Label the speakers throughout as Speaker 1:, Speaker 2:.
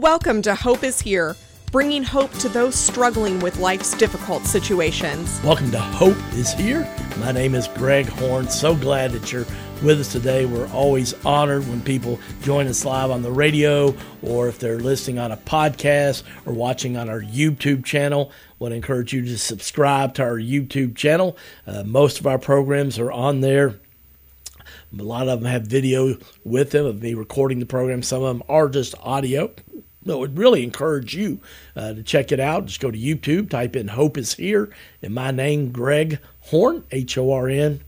Speaker 1: Welcome to Hope is Here, bringing hope to those struggling with life's difficult situations.
Speaker 2: Welcome to Hope is Here. My name is Greg Horn. So glad that you're with us today. We're always honored when people join us live on the radio or if they're listening on a podcast or watching on our YouTube channel. Want encourage you to subscribe to our YouTube channel. Uh, most of our programs are on there. A lot of them have video with them of me recording the program. Some of them are just audio. I would really encourage you uh, to check it out. Just go to YouTube, type in Hope is Here, and my name, Greg Horn, H O R N.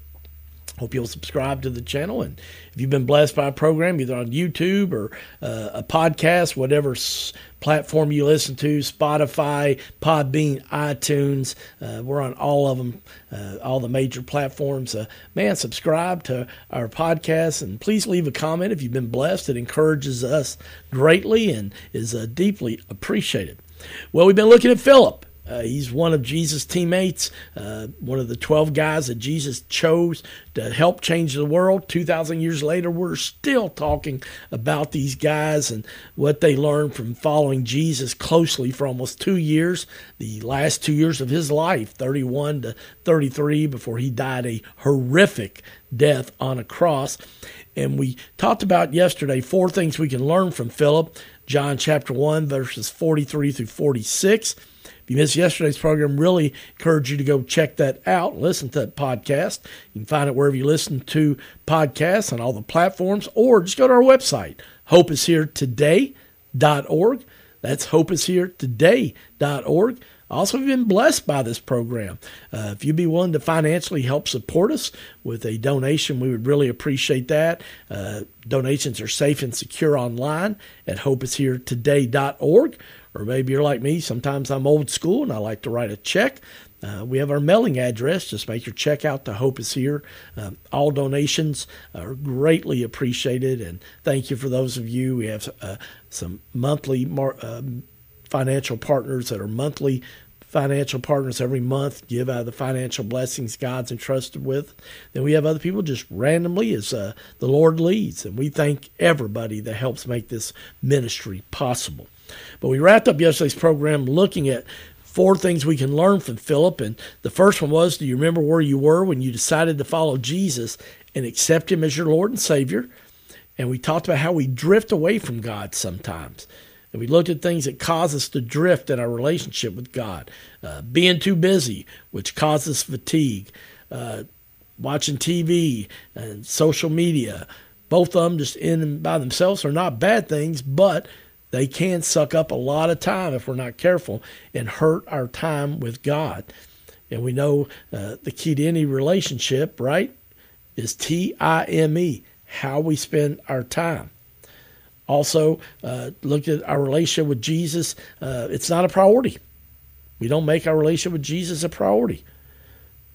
Speaker 2: Hope you'll subscribe to the channel. And if you've been blessed by a program, either on YouTube or uh, a podcast, whatever s- platform you listen to, Spotify, Podbean, iTunes, uh, we're on all of them, uh, all the major platforms. Uh, man, subscribe to our podcast and please leave a comment if you've been blessed. It encourages us greatly and is uh, deeply appreciated. Well, we've been looking at Philip. Uh, he's one of Jesus' teammates, uh, one of the 12 guys that Jesus chose to help change the world. 2,000 years later, we're still talking about these guys and what they learned from following Jesus closely for almost two years, the last two years of his life, 31 to 33, before he died a horrific death on a cross. And we talked about yesterday four things we can learn from Philip. John chapter 1, verses 43 through 46. If you missed yesterday's program, really encourage you to go check that out. Listen to that podcast. You can find it wherever you listen to podcasts on all the platforms, or just go to our website, hopeisheretoday.org. That's hopeisheretoday.org. Also, have been blessed by this program. Uh, if you'd be willing to financially help support us with a donation, we would really appreciate that. Uh, donations are safe and secure online at hopeisheretoday.org. Or maybe you're like me, sometimes I'm old school and I like to write a check. Uh, we have our mailing address. Just make your check out to Hope is Here. Um, all donations are greatly appreciated, and thank you for those of you. We have uh, some monthly mar- uh, financial partners that are monthly financial partners every month give out of the financial blessings God's entrusted with. Then we have other people just randomly as uh, the Lord leads, and we thank everybody that helps make this ministry possible. But we wrapped up yesterday's program looking at four things we can learn from Philip. And the first one was Do you remember where you were when you decided to follow Jesus and accept Him as your Lord and Savior? And we talked about how we drift away from God sometimes. And we looked at things that cause us to drift in our relationship with God. Uh, being too busy, which causes fatigue. Uh, watching TV and social media. Both of them just in and by themselves are not bad things, but they can suck up a lot of time if we're not careful and hurt our time with God. And we know uh, the key to any relationship, right, is T I M E, how we spend our time. Also, uh, look at our relationship with Jesus. Uh, it's not a priority. We don't make our relationship with Jesus a priority.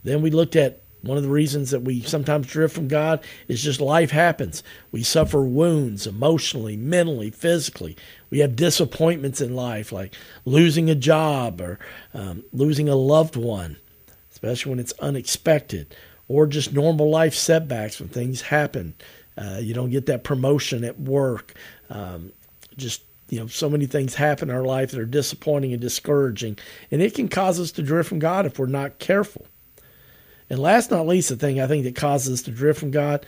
Speaker 2: Then we looked at one of the reasons that we sometimes drift from God is just life happens. We suffer wounds emotionally, mentally, physically. We have disappointments in life, like losing a job or um, losing a loved one, especially when it's unexpected, or just normal life setbacks when things happen. Uh, you don't get that promotion at work. Um, just you know, so many things happen in our life that are disappointing and discouraging, and it can cause us to drift from God if we're not careful. And last not least, the thing I think that causes us to drift from God,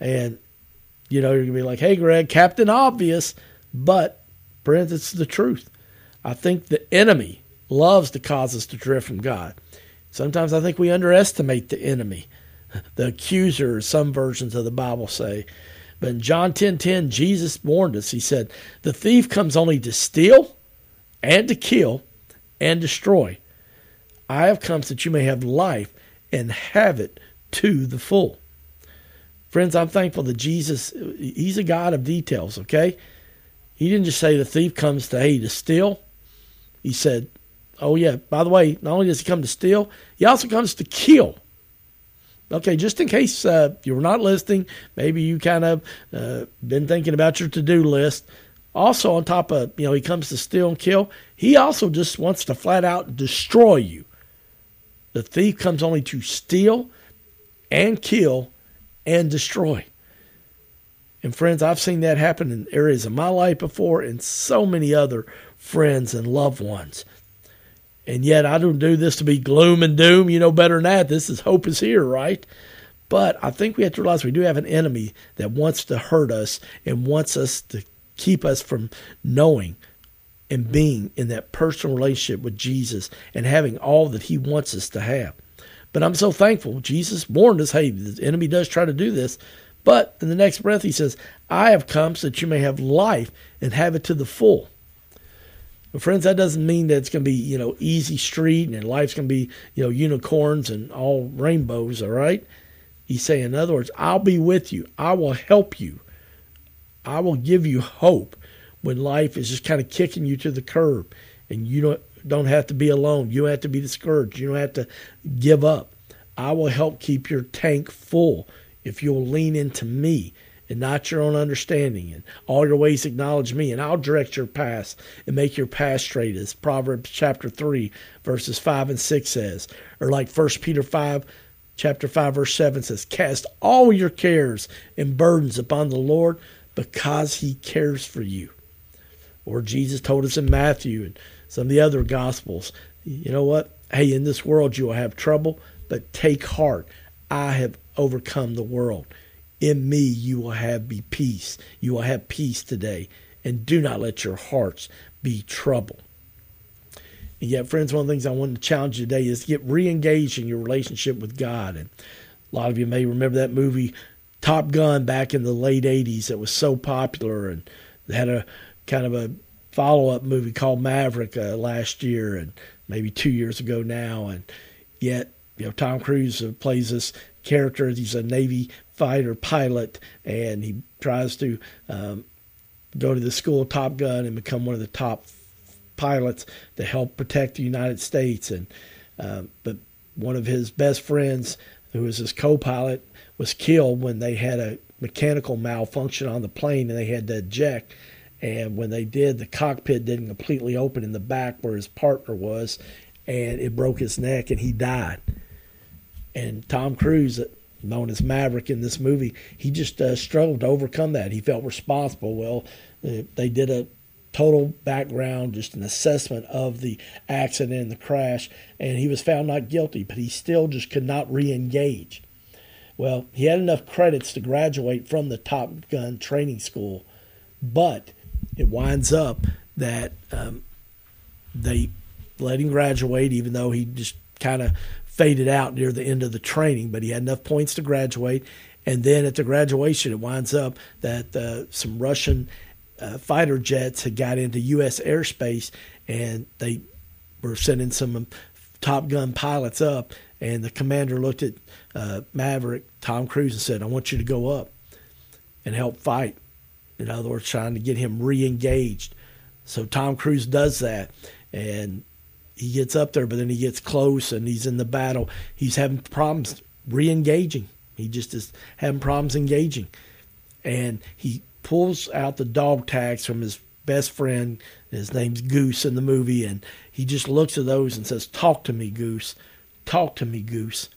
Speaker 2: and you know, you're gonna be like, "Hey, Greg, Captain Obvious," but friends, it's the truth. I think the enemy loves to cause us to drift from God. Sometimes I think we underestimate the enemy, the accuser. Some versions of the Bible say, but in John 10:10, 10, 10, Jesus warned us. He said, "The thief comes only to steal, and to kill, and destroy. I have come so that you may have life." and have it to the full. Friends, I'm thankful that Jesus, He's a God of details, okay? He didn't just say the thief comes to, hey, to steal. He said, oh, yeah, by the way, not only does He come to steal, He also comes to kill. Okay, just in case uh, you were not listening, maybe you kind of uh, been thinking about your to do list. Also, on top of, you know, He comes to steal and kill, He also just wants to flat out destroy you. The thief comes only to steal and kill and destroy. And friends, I've seen that happen in areas of my life before and so many other friends and loved ones. And yet I don't do this to be gloom and doom. You know better than that. This is hope is here, right? But I think we have to realize we do have an enemy that wants to hurt us and wants us to keep us from knowing and being in that personal relationship with Jesus and having all that he wants us to have. But I'm so thankful. Jesus warned us, hey, the enemy does try to do this. But in the next breath, he says, I have come so that you may have life and have it to the full. But friends, that doesn't mean that it's going to be, you know, easy street and life's going to be, you know, unicorns and all rainbows, all right? He's saying, in other words, I'll be with you. I will help you. I will give you hope when life is just kind of kicking you to the curb and you don't don't have to be alone. You don't have to be discouraged. You don't have to give up. I will help keep your tank full if you'll lean into me and not your own understanding and all your ways acknowledge me and I'll direct your path and make your path straight as Proverbs chapter 3 verses 5 and 6 says. Or like 1 Peter 5 chapter 5 verse 7 says cast all your cares and burdens upon the Lord because he cares for you. Or Jesus told us in Matthew and some of the other gospels you know what? Hey in this world you will have trouble but take heart. I have overcome the world in me you will have be peace you will have peace today and do not let your hearts be troubled and yet, friends, one of the things I want to challenge you today is to get re-engaged in your relationship with God. And a lot of you may remember that movie Top Gun back in the late '80s that was so popular, and had a kind of a follow-up movie called Maverick uh, last year, and maybe two years ago now. And yet, you know, Tom Cruise uh, plays this character. He's a Navy fighter pilot, and he tries to um, go to the school of Top Gun and become one of the top pilots to help protect the United States. And uh, but one of his best friends, who was his co-pilot, was killed when they had a mechanical malfunction on the plane and they had to eject. And when they did, the cockpit didn't completely open in the back where his partner was, and it broke his neck and he died. And Tom Cruise, known as Maverick in this movie, he just uh, struggled to overcome that. He felt responsible. Well, uh, they did a total background, just an assessment of the accident and the crash, and he was found not guilty, but he still just could not re engage. Well, he had enough credits to graduate from the Top Gun training school, but it winds up that um, they let him graduate, even though he just kind of faded out near the end of the training, but he had enough points to graduate. And then at the graduation, it winds up that uh, some Russian uh, fighter jets had got into U.S. airspace and they were sending some Top Gun pilots up. And the commander looked at uh, Maverick, Tom Cruise, and said, I want you to go up and help fight. In other words, trying to get him re engaged. So Tom Cruise does that. And he gets up there, but then he gets close and he's in the battle. He's having problems re engaging. He just is having problems engaging. And he pulls out the dog tags from his best friend. His name's Goose in the movie, and he just looks at those and says, Talk to me, Goose. Talk to me, Goose.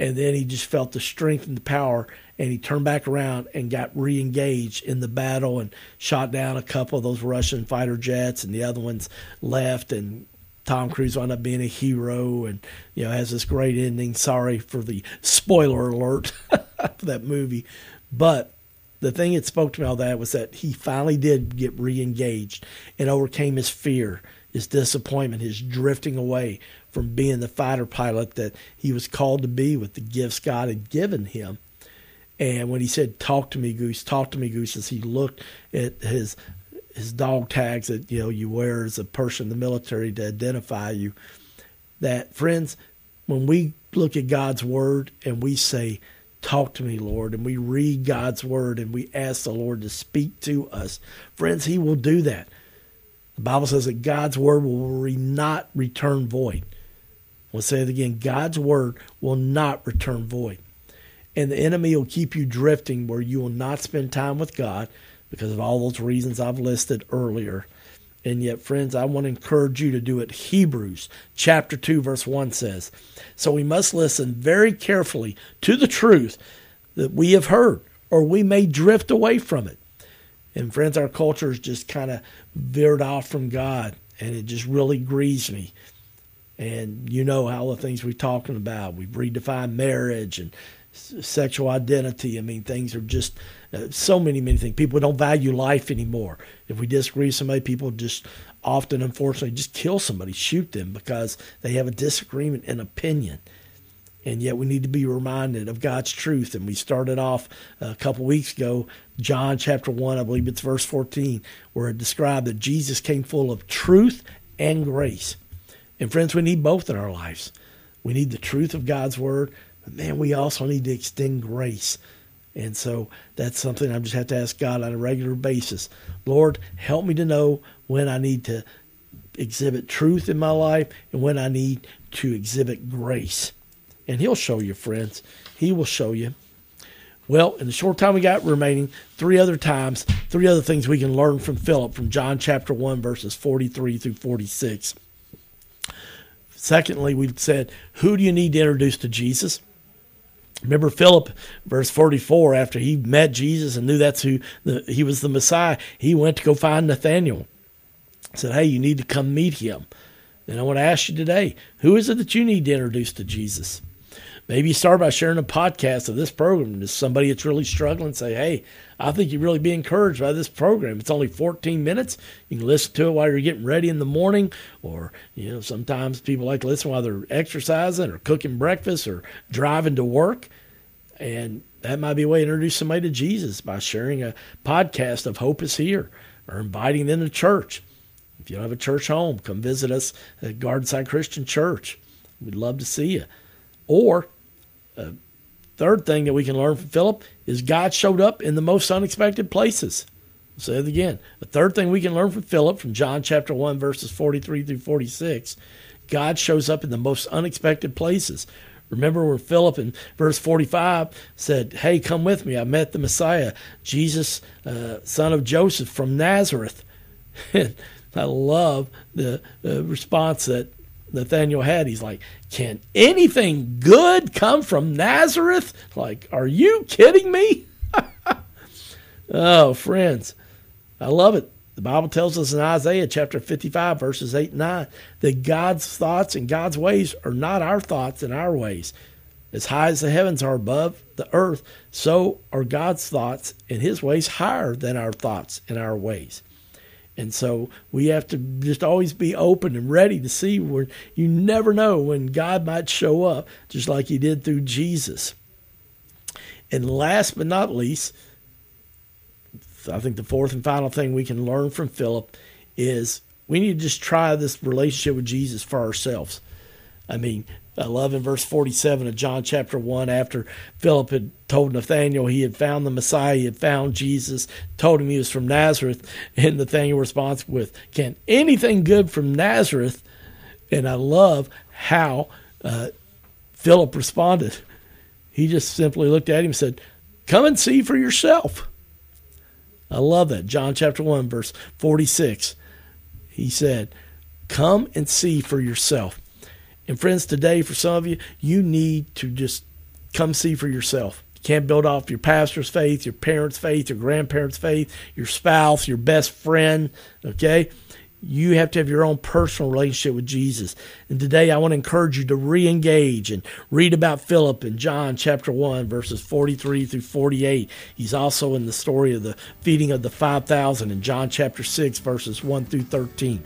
Speaker 2: And then he just felt the strength and the power, and he turned back around and got re engaged in the battle and shot down a couple of those Russian fighter jets, and the other ones left. And Tom Cruise wound up being a hero and, you know, has this great ending. Sorry for the spoiler alert for that movie. But the thing that spoke to me all that was that he finally did get re-engaged and overcame his fear, his disappointment, his drifting away from being the fighter pilot that he was called to be with the gifts God had given him. And when he said, "Talk to me, Goose," talk to me, Goose, as he looked at his his dog tags that you know you wear as a person in the military to identify you, that friends, when we look at God's word and we say, Talk to me, Lord. And we read God's word and we ask the Lord to speak to us. Friends, He will do that. The Bible says that God's word will not return void. We'll say it again God's word will not return void. And the enemy will keep you drifting where you will not spend time with God because of all those reasons I've listed earlier. And yet, friends, I want to encourage you to do it. Hebrews chapter 2, verse 1 says, So we must listen very carefully to the truth that we have heard. or we may drift away from it. And friends, our culture has just kind of veered off from God, and it just really grieves me. And you know all the things we're talking about. We've redefined marriage and sexual identity. I mean, things are just uh, so many, many things. People don't value life anymore. If we disagree with somebody, people just often, unfortunately, just kill somebody, shoot them because they have a disagreement in opinion. And yet, we need to be reminded of God's truth. And we started off a couple weeks ago, John chapter 1, I believe it's verse 14, where it described that Jesus came full of truth and grace. And friends, we need both in our lives. We need the truth of God's word, but man, we also need to extend grace. And so that's something I just have to ask God on a regular basis. Lord, help me to know when I need to exhibit truth in my life and when I need to exhibit grace. And He'll show you, friends. He will show you. Well, in the short time we got remaining, three other times, three other things we can learn from Philip from John chapter 1, verses 43 through 46. Secondly, we said, Who do you need to introduce to Jesus? Remember Philip, verse 44, after he met Jesus and knew that's who the, he was the Messiah, he went to go find Nathanael. Said, Hey, you need to come meet him. And I want to ask you today, who is it that you need to introduce to Jesus? Maybe start by sharing a podcast of this program to somebody that's really struggling. Say, hey, I think you'd really be encouraged by this program. It's only 14 minutes. You can listen to it while you're getting ready in the morning, or you know, sometimes people like to listen while they're exercising or cooking breakfast or driving to work. And that might be a way to introduce somebody to Jesus by sharing a podcast of Hope is Here or inviting them to church. If you don't have a church home, come visit us at Gardenside Christian Church. We'd love to see you. Or uh, third thing that we can learn from Philip is God showed up in the most unexpected places. I'll say it again. The third thing we can learn from Philip from John chapter 1, verses 43 through 46 God shows up in the most unexpected places. Remember where Philip in verse 45 said, Hey, come with me. I met the Messiah, Jesus, uh, son of Joseph from Nazareth. I love the, the response that Nathanael had. He's like, Can anything good come from Nazareth? Like, are you kidding me? oh, friends, I love it. The Bible tells us in Isaiah chapter 55, verses 8 and 9, that God's thoughts and God's ways are not our thoughts and our ways. As high as the heavens are above the earth, so are God's thoughts and his ways higher than our thoughts and our ways. And so we have to just always be open and ready to see where you never know when God might show up, just like he did through Jesus. And last but not least, I think the fourth and final thing we can learn from Philip is we need to just try this relationship with Jesus for ourselves. I mean, I love in verse 47 of John chapter 1, after Philip had told Nathanael he had found the Messiah, he had found Jesus, told him he was from Nazareth, and Nathanael responds with, Can anything good from Nazareth? And I love how uh, Philip responded. He just simply looked at him and said, Come and see for yourself. I love that. John chapter 1, verse 46. He said, Come and see for yourself. And friends, today for some of you, you need to just come see for yourself. You can't build off your pastor's faith, your parents' faith, your grandparents' faith, your spouse, your best friend. Okay? You have to have your own personal relationship with Jesus. And today I want to encourage you to re engage and read about Philip in John chapter 1, verses 43 through 48. He's also in the story of the feeding of the 5,000 in John chapter 6, verses 1 through 13.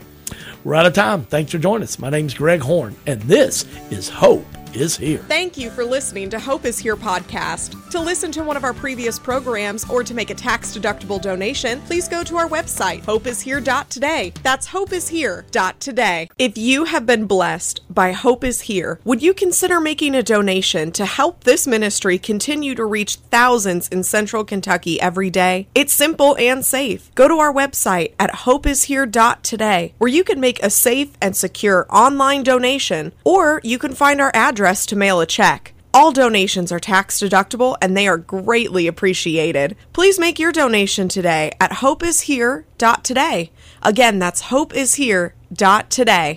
Speaker 2: We're out of time. Thanks for joining us. My name's Greg Horn, and this is Hope is Here.
Speaker 1: Thank you for listening to Hope is Here podcast. To listen to one of our previous programs or to make a tax deductible donation, please go to our website, hopeishere.today. That's hopeishere.today. If you have been blessed by Hope is Here, would you consider making a donation to help this ministry continue to reach thousands in central Kentucky every day? It's simple and safe. Go to our website at hopeishere.today where you can make a safe and secure online donation or you can find our address to mail a check. All donations are tax deductible and they are greatly appreciated. Please make your donation today at hopeishere.today. Again, that's hopeishere.today.